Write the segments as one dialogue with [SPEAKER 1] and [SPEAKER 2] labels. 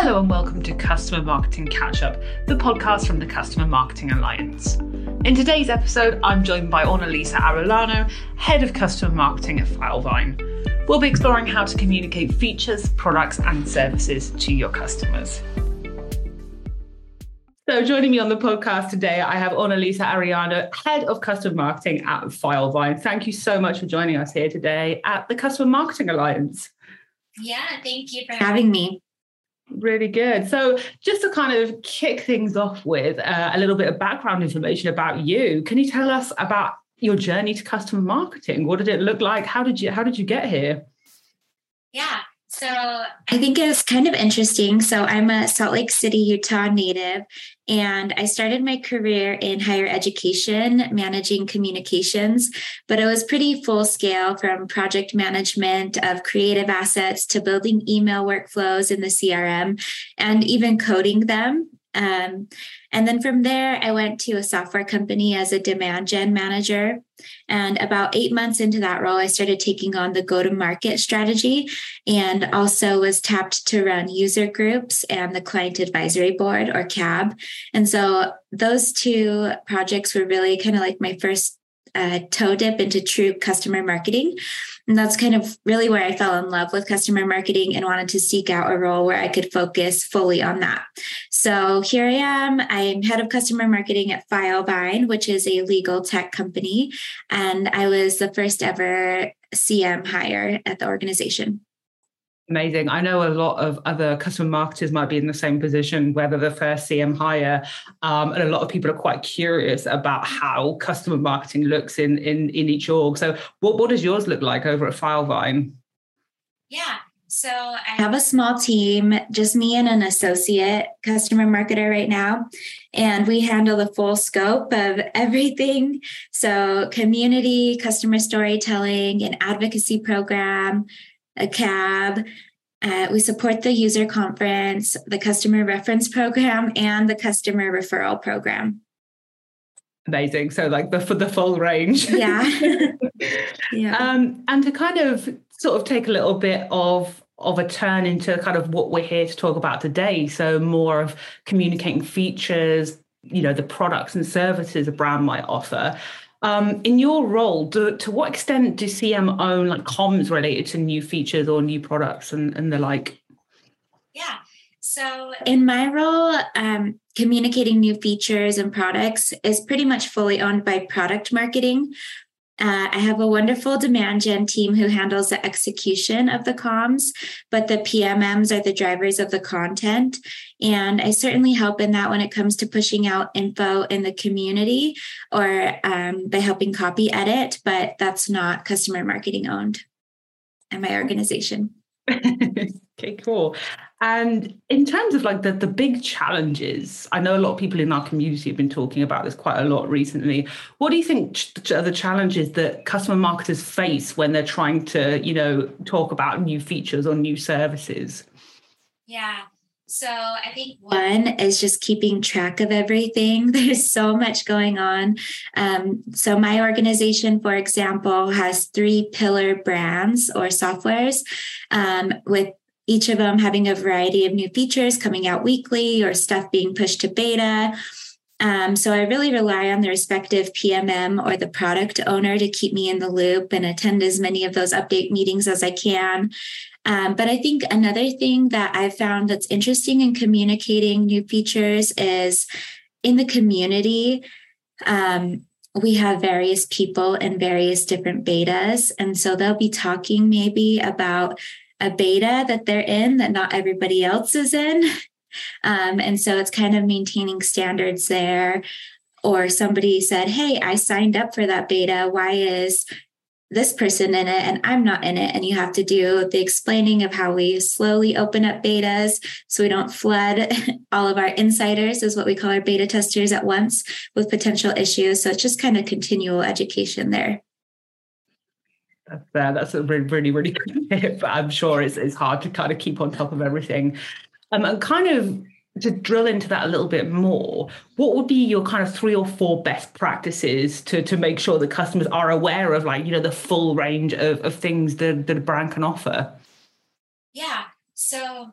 [SPEAKER 1] Hello and welcome to Customer Marketing Catch Up, the podcast from the Customer Marketing Alliance. In today's episode, I'm joined by Aunalisa Arellano, Head of Customer Marketing at Filevine. We'll be exploring how to communicate features, products, and services to your customers. So, joining me on the podcast today, I have Aunalisa Arellano, Head of Customer Marketing at Filevine. Thank you so much for joining us here today at the Customer Marketing Alliance.
[SPEAKER 2] Yeah, thank you for having me.
[SPEAKER 1] Really good. So, just to kind of kick things off with uh, a little bit of background information about you, can you tell us about your journey to customer marketing? What did it look like? How did you How did you get here?
[SPEAKER 2] Yeah. So I think it was kind of interesting. So I'm a Salt Lake City, Utah native, and I started my career in higher education, managing communications, but it was pretty full scale from project management of creative assets to building email workflows in the CRM and even coding them. Um, and then from there, I went to a software company as a demand gen manager. And about eight months into that role, I started taking on the go to market strategy and also was tapped to run user groups and the client advisory board or CAB. And so those two projects were really kind of like my first uh, toe dip into true customer marketing. And that's kind of really where I fell in love with customer marketing and wanted to seek out a role where I could focus fully on that. So here I am. I'm head of customer marketing at Filevine, which is a legal tech company. And I was the first ever CM hire at the organization.
[SPEAKER 1] Amazing. I know a lot of other customer marketers might be in the same position, whether the first CM hire, um, and a lot of people are quite curious about how customer marketing looks in in in each org. So, what what does yours look like over at Filevine?
[SPEAKER 2] Yeah. So I have a small team, just me and an associate customer marketer right now. And we handle the full scope of everything. So, community, customer storytelling, an advocacy program, a cab. Uh, we support the user conference, the customer reference program, and the customer referral program.
[SPEAKER 1] Amazing. So, like the for the full range.
[SPEAKER 2] Yeah. yeah.
[SPEAKER 1] Um, and to kind of sort of take a little bit of of a turn into kind of what we're here to talk about today. So more of communicating features, you know, the products and services a brand might offer. Um, in your role, do, to what extent do CM own like comms related to new features or new products and, and the like?
[SPEAKER 2] Yeah. So in my role, um, communicating new features and products is pretty much fully owned by product marketing, uh, I have a wonderful demand gen team who handles the execution of the comms, but the PMMs are the drivers of the content. And I certainly help in that when it comes to pushing out info in the community or um, by helping copy edit, but that's not customer marketing owned at my organization.
[SPEAKER 1] okay, cool. And in terms of like the, the big challenges, I know a lot of people in our community have been talking about this quite a lot recently. What do you think are the challenges that customer marketers face when they're trying to, you know, talk about new features or new services?
[SPEAKER 2] Yeah. So I think one is just keeping track of everything. There's so much going on. Um, so my organization, for example, has three pillar brands or softwares um, with each of them having a variety of new features coming out weekly or stuff being pushed to beta. Um, so I really rely on the respective PMM or the product owner to keep me in the loop and attend as many of those update meetings as I can. Um, but I think another thing that I've found that's interesting in communicating new features is in the community. Um, we have various people in various different betas. And so they'll be talking maybe about a beta that they're in that not everybody else is in. Um, and so it's kind of maintaining standards there. Or somebody said, Hey, I signed up for that beta. Why is this person in it and I'm not in it. And you have to do the explaining of how we slowly open up betas so we don't flood all of our insiders, is what we call our beta testers at once with potential issues. So it's just kind of continual education there.
[SPEAKER 1] That's, uh, that's a really, really, really good tip. I'm sure it's, it's hard to kind of keep on top of everything. Um, and kind of to drill into that a little bit more, what would be your kind of three or four best practices to to make sure that customers are aware of like, you know, the full range of, of things that, that a brand can offer?
[SPEAKER 2] Yeah. So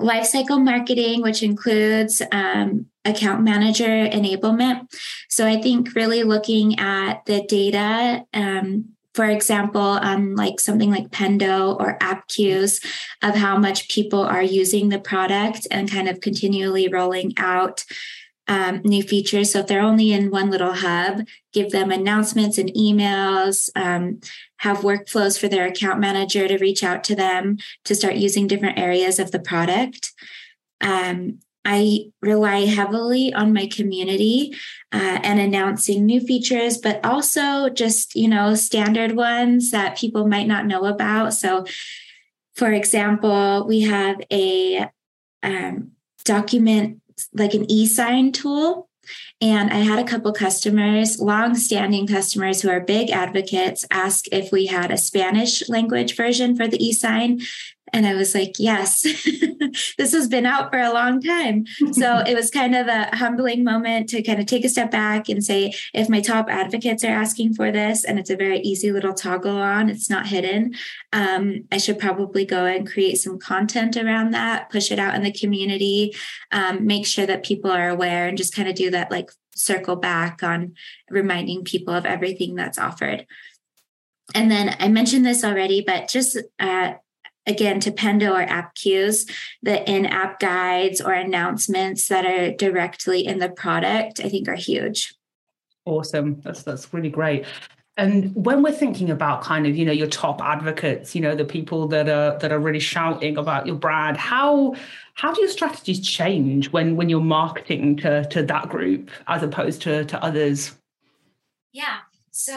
[SPEAKER 2] lifecycle marketing, which includes um, account manager enablement. So I think really looking at the data, um, for example, on like something like Pendo or Appcues of how much people are using the product and kind of continually rolling out um, new features. So if they're only in one little hub, give them announcements and emails, um, have workflows for their account manager to reach out to them to start using different areas of the product. Um, I rely heavily on my community uh, and announcing new features, but also just, you know, standard ones that people might not know about. So, for example, we have a um, document like an e-sign tool and I had a couple customers, long-standing customers who are big advocates, ask if we had a Spanish language version for the e-sign. And I was like, yes, this has been out for a long time. So it was kind of a humbling moment to kind of take a step back and say, if my top advocates are asking for this, and it's a very easy little toggle on, it's not hidden, um, I should probably go and create some content around that, push it out in the community, um, make sure that people are aware, and just kind of do that like circle back on reminding people of everything that's offered. And then I mentioned this already, but just uh, again to Pendo or Appcues, the in-app guides or announcements that are directly in the product, I think are huge.
[SPEAKER 1] Awesome. That's that's really great. And when we're thinking about kind of, you know, your top advocates, you know, the people that are that are really shouting about your brand, how how do your strategies change when when you're marketing to to that group as opposed to to others?
[SPEAKER 2] Yeah. So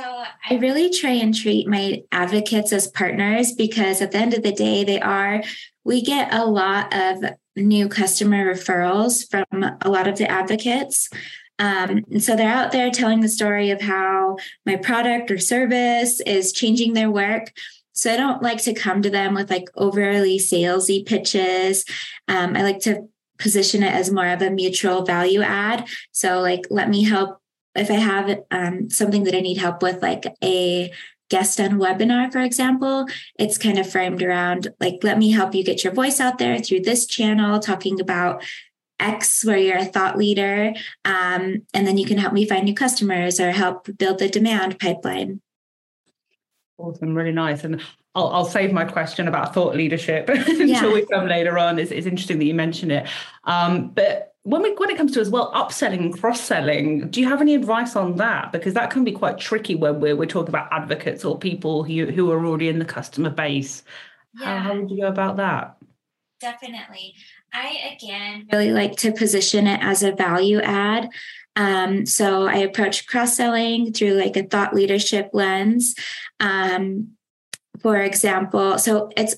[SPEAKER 2] I really try and treat my advocates as partners because at the end of the day, they are, we get a lot of new customer referrals from a lot of the advocates. Um, and so they're out there telling the story of how my product or service is changing their work. So I don't like to come to them with like overly salesy pitches. Um, I like to position it as more of a mutual value add. So like, let me help if I have um, something that I need help with, like a guest on webinar, for example, it's kind of framed around like, let me help you get your voice out there through this channel, talking about X, where you're a thought leader. Um, and then you can help me find new customers or help build the demand pipeline.
[SPEAKER 1] Awesome, really nice. And I'll, I'll save my question about thought leadership until yeah. we come later on. It's, it's interesting that you mention it. Um, but when we when it comes to as well upselling and cross-selling do you have any advice on that? Because that can be quite tricky when we're, we're talking about advocates or people who, who are already in the customer base. Yeah. how, how would you go about that?
[SPEAKER 2] Definitely. I again really like to position it as a value add. Um, so i approach cross-selling through like a thought leadership lens. Um, for example so it's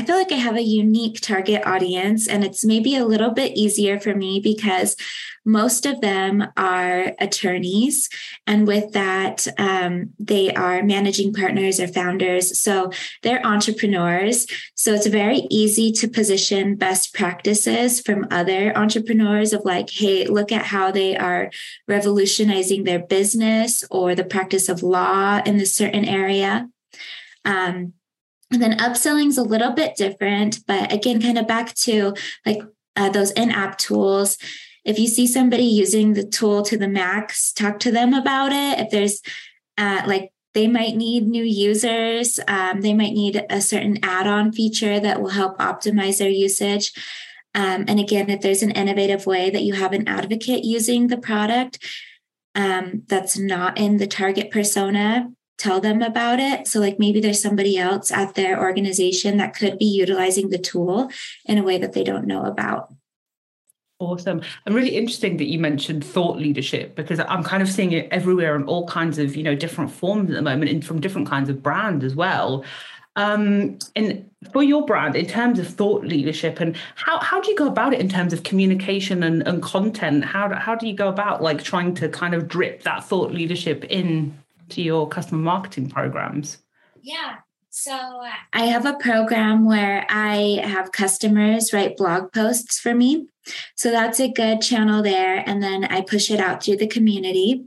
[SPEAKER 2] I feel like I have a unique target audience, and it's maybe a little bit easier for me because most of them are attorneys. And with that, um, they are managing partners or founders. So they're entrepreneurs. So it's very easy to position best practices from other entrepreneurs of like, hey, look at how they are revolutionizing their business or the practice of law in this certain area. Um, and then upselling is a little bit different, but again, kind of back to like uh, those in app tools. If you see somebody using the tool to the max, talk to them about it. If there's uh, like they might need new users, um, they might need a certain add on feature that will help optimize their usage. Um, and again, if there's an innovative way that you have an advocate using the product um, that's not in the target persona, tell them about it. So, like maybe there's somebody else at their organization that could be utilizing the tool in a way that they don't know about.
[SPEAKER 1] Awesome. And really interesting that you mentioned thought leadership because I'm kind of seeing it everywhere in all kinds of, you know, different forms at the moment and from different kinds of brands as well. Um, and for your brand, in terms of thought leadership and how, how do you go about it in terms of communication and, and content? How how do you go about like trying to kind of drip that thought leadership in to your customer marketing programs?
[SPEAKER 2] Yeah. So uh, I have a program where I have customers write blog posts for me. So that's a good channel there. And then I push it out through the community.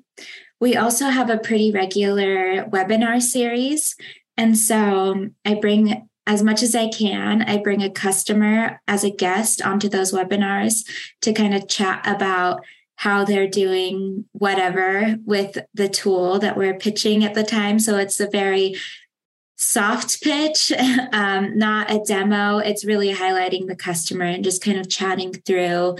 [SPEAKER 2] We also have a pretty regular webinar series. And so I bring as much as I can, I bring a customer as a guest onto those webinars to kind of chat about how they're doing whatever with the tool that we're pitching at the time. So it's a very soft pitch, um, not a demo. It's really highlighting the customer and just kind of chatting through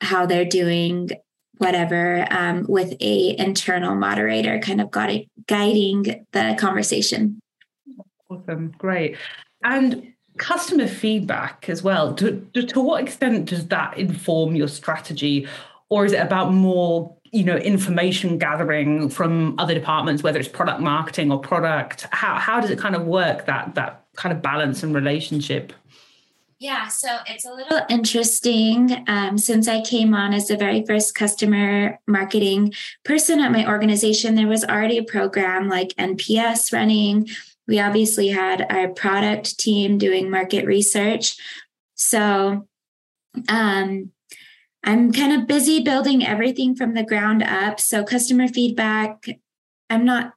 [SPEAKER 2] how they're doing whatever um, with a internal moderator kind of guiding the conversation
[SPEAKER 1] awesome great and customer feedback as well to, to, to what extent does that inform your strategy or is it about more you know information gathering from other departments whether it's product marketing or product how, how does it kind of work that that kind of balance and relationship
[SPEAKER 2] yeah, so it's a little interesting. Um, since I came on as the very first customer marketing person at my organization, there was already a program like NPS running. We obviously had our product team doing market research. So um, I'm kind of busy building everything from the ground up. So, customer feedback, I'm not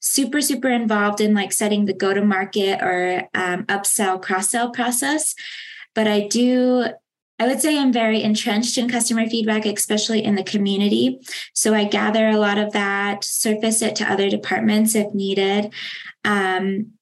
[SPEAKER 2] super, super involved in like setting the go to market or um, upsell, cross sell process. But I do, I would say I'm very entrenched in customer feedback, especially in the community. So I gather a lot of that, surface it to other departments if needed. Um,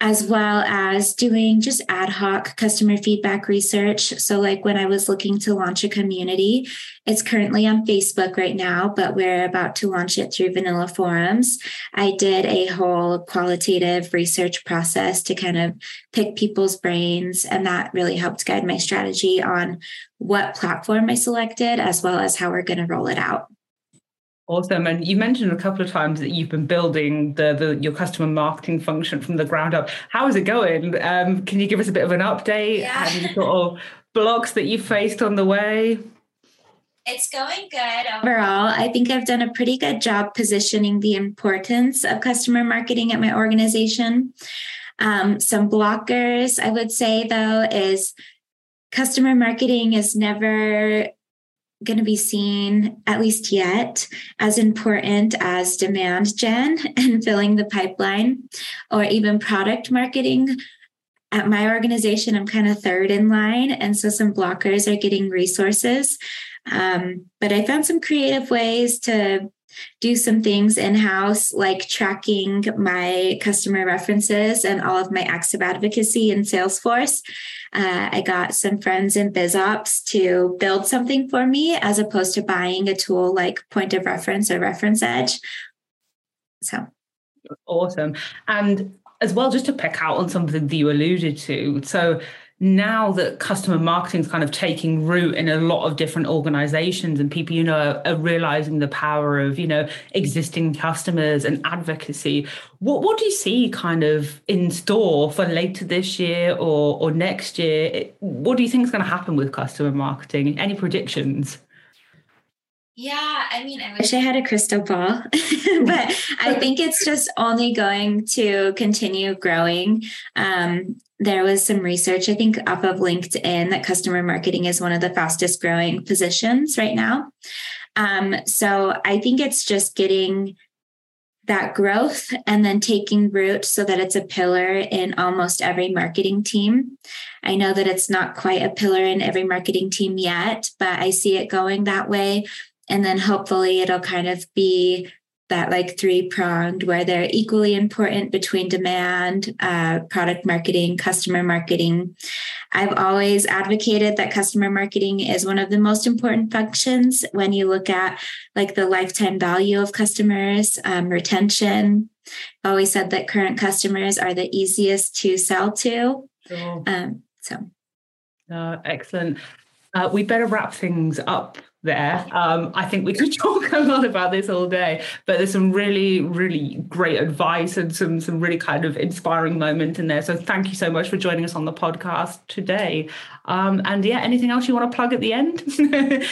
[SPEAKER 2] as well as doing just ad hoc customer feedback research. So, like when I was looking to launch a community, it's currently on Facebook right now, but we're about to launch it through Vanilla Forums. I did a whole qualitative research process to kind of pick people's brains, and that really helped guide my strategy on what platform I selected, as well as how we're going to roll it out.
[SPEAKER 1] Awesome. And you mentioned a couple of times that you've been building the, the your customer marketing function from the ground up. How is it going? Um, can you give us a bit of an update yeah. and sort of blocks that you faced on the way?
[SPEAKER 2] It's going good overall. I think I've done a pretty good job positioning the importance of customer marketing at my organization. Um, some blockers, I would say, though, is customer marketing is never going to be seen, at least yet, as important as demand gen and filling the pipeline or even product marketing. At my organization, I'm kind of third in line. And so some blockers are getting resources. Um, but I found some creative ways to do some things in house, like tracking my customer references and all of my acts of advocacy in Salesforce. Uh, I got some friends in BizOps to build something for me as opposed to buying a tool like Point of Reference or Reference Edge. So
[SPEAKER 1] awesome. And as well, just to pick out on something that you alluded to. So now that customer marketing is kind of taking root in a lot of different organizations and people you know are, are, realizing the power of you know existing customers and advocacy what what do you see kind of in store for later this year or or next year? What do you think is going to happen with customer marketing? Any predictions
[SPEAKER 2] yeah, I mean, I wish I had a crystal ball, but I think it's just only going to continue growing. Um, there was some research, I think, off of LinkedIn that customer marketing is one of the fastest growing positions right now. Um, so I think it's just getting that growth and then taking root so that it's a pillar in almost every marketing team. I know that it's not quite a pillar in every marketing team yet, but I see it going that way. And then hopefully it'll kind of be that like three pronged where they're equally important between demand, uh, product marketing, customer marketing. I've always advocated that customer marketing is one of the most important functions when you look at like the lifetime value of customers, um, retention. I've always said that current customers are the easiest to sell to. Sure. Um, so,
[SPEAKER 1] uh, excellent. Uh, we better wrap things up there. Um, I think we could talk a lot about this all day, but there's some really, really great advice and some some really kind of inspiring moment in there. So thank you so much for joining us on the podcast today. Um, and yeah, anything else you want to plug at the end?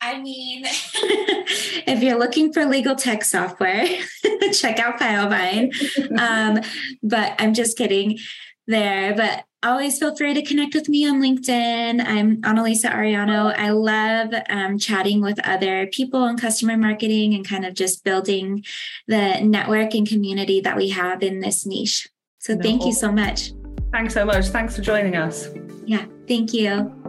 [SPEAKER 2] I mean, if you're looking for legal tech software, check out Filevine. Um, but I'm just kidding there. But always feel free to connect with me on LinkedIn. I'm Aunalisa Arellano. I love um, chatting with other people in customer marketing and kind of just building the network and community that we have in this niche. So no. thank you so much.
[SPEAKER 1] Thanks so much. Thanks for joining us.
[SPEAKER 2] Yeah, thank you.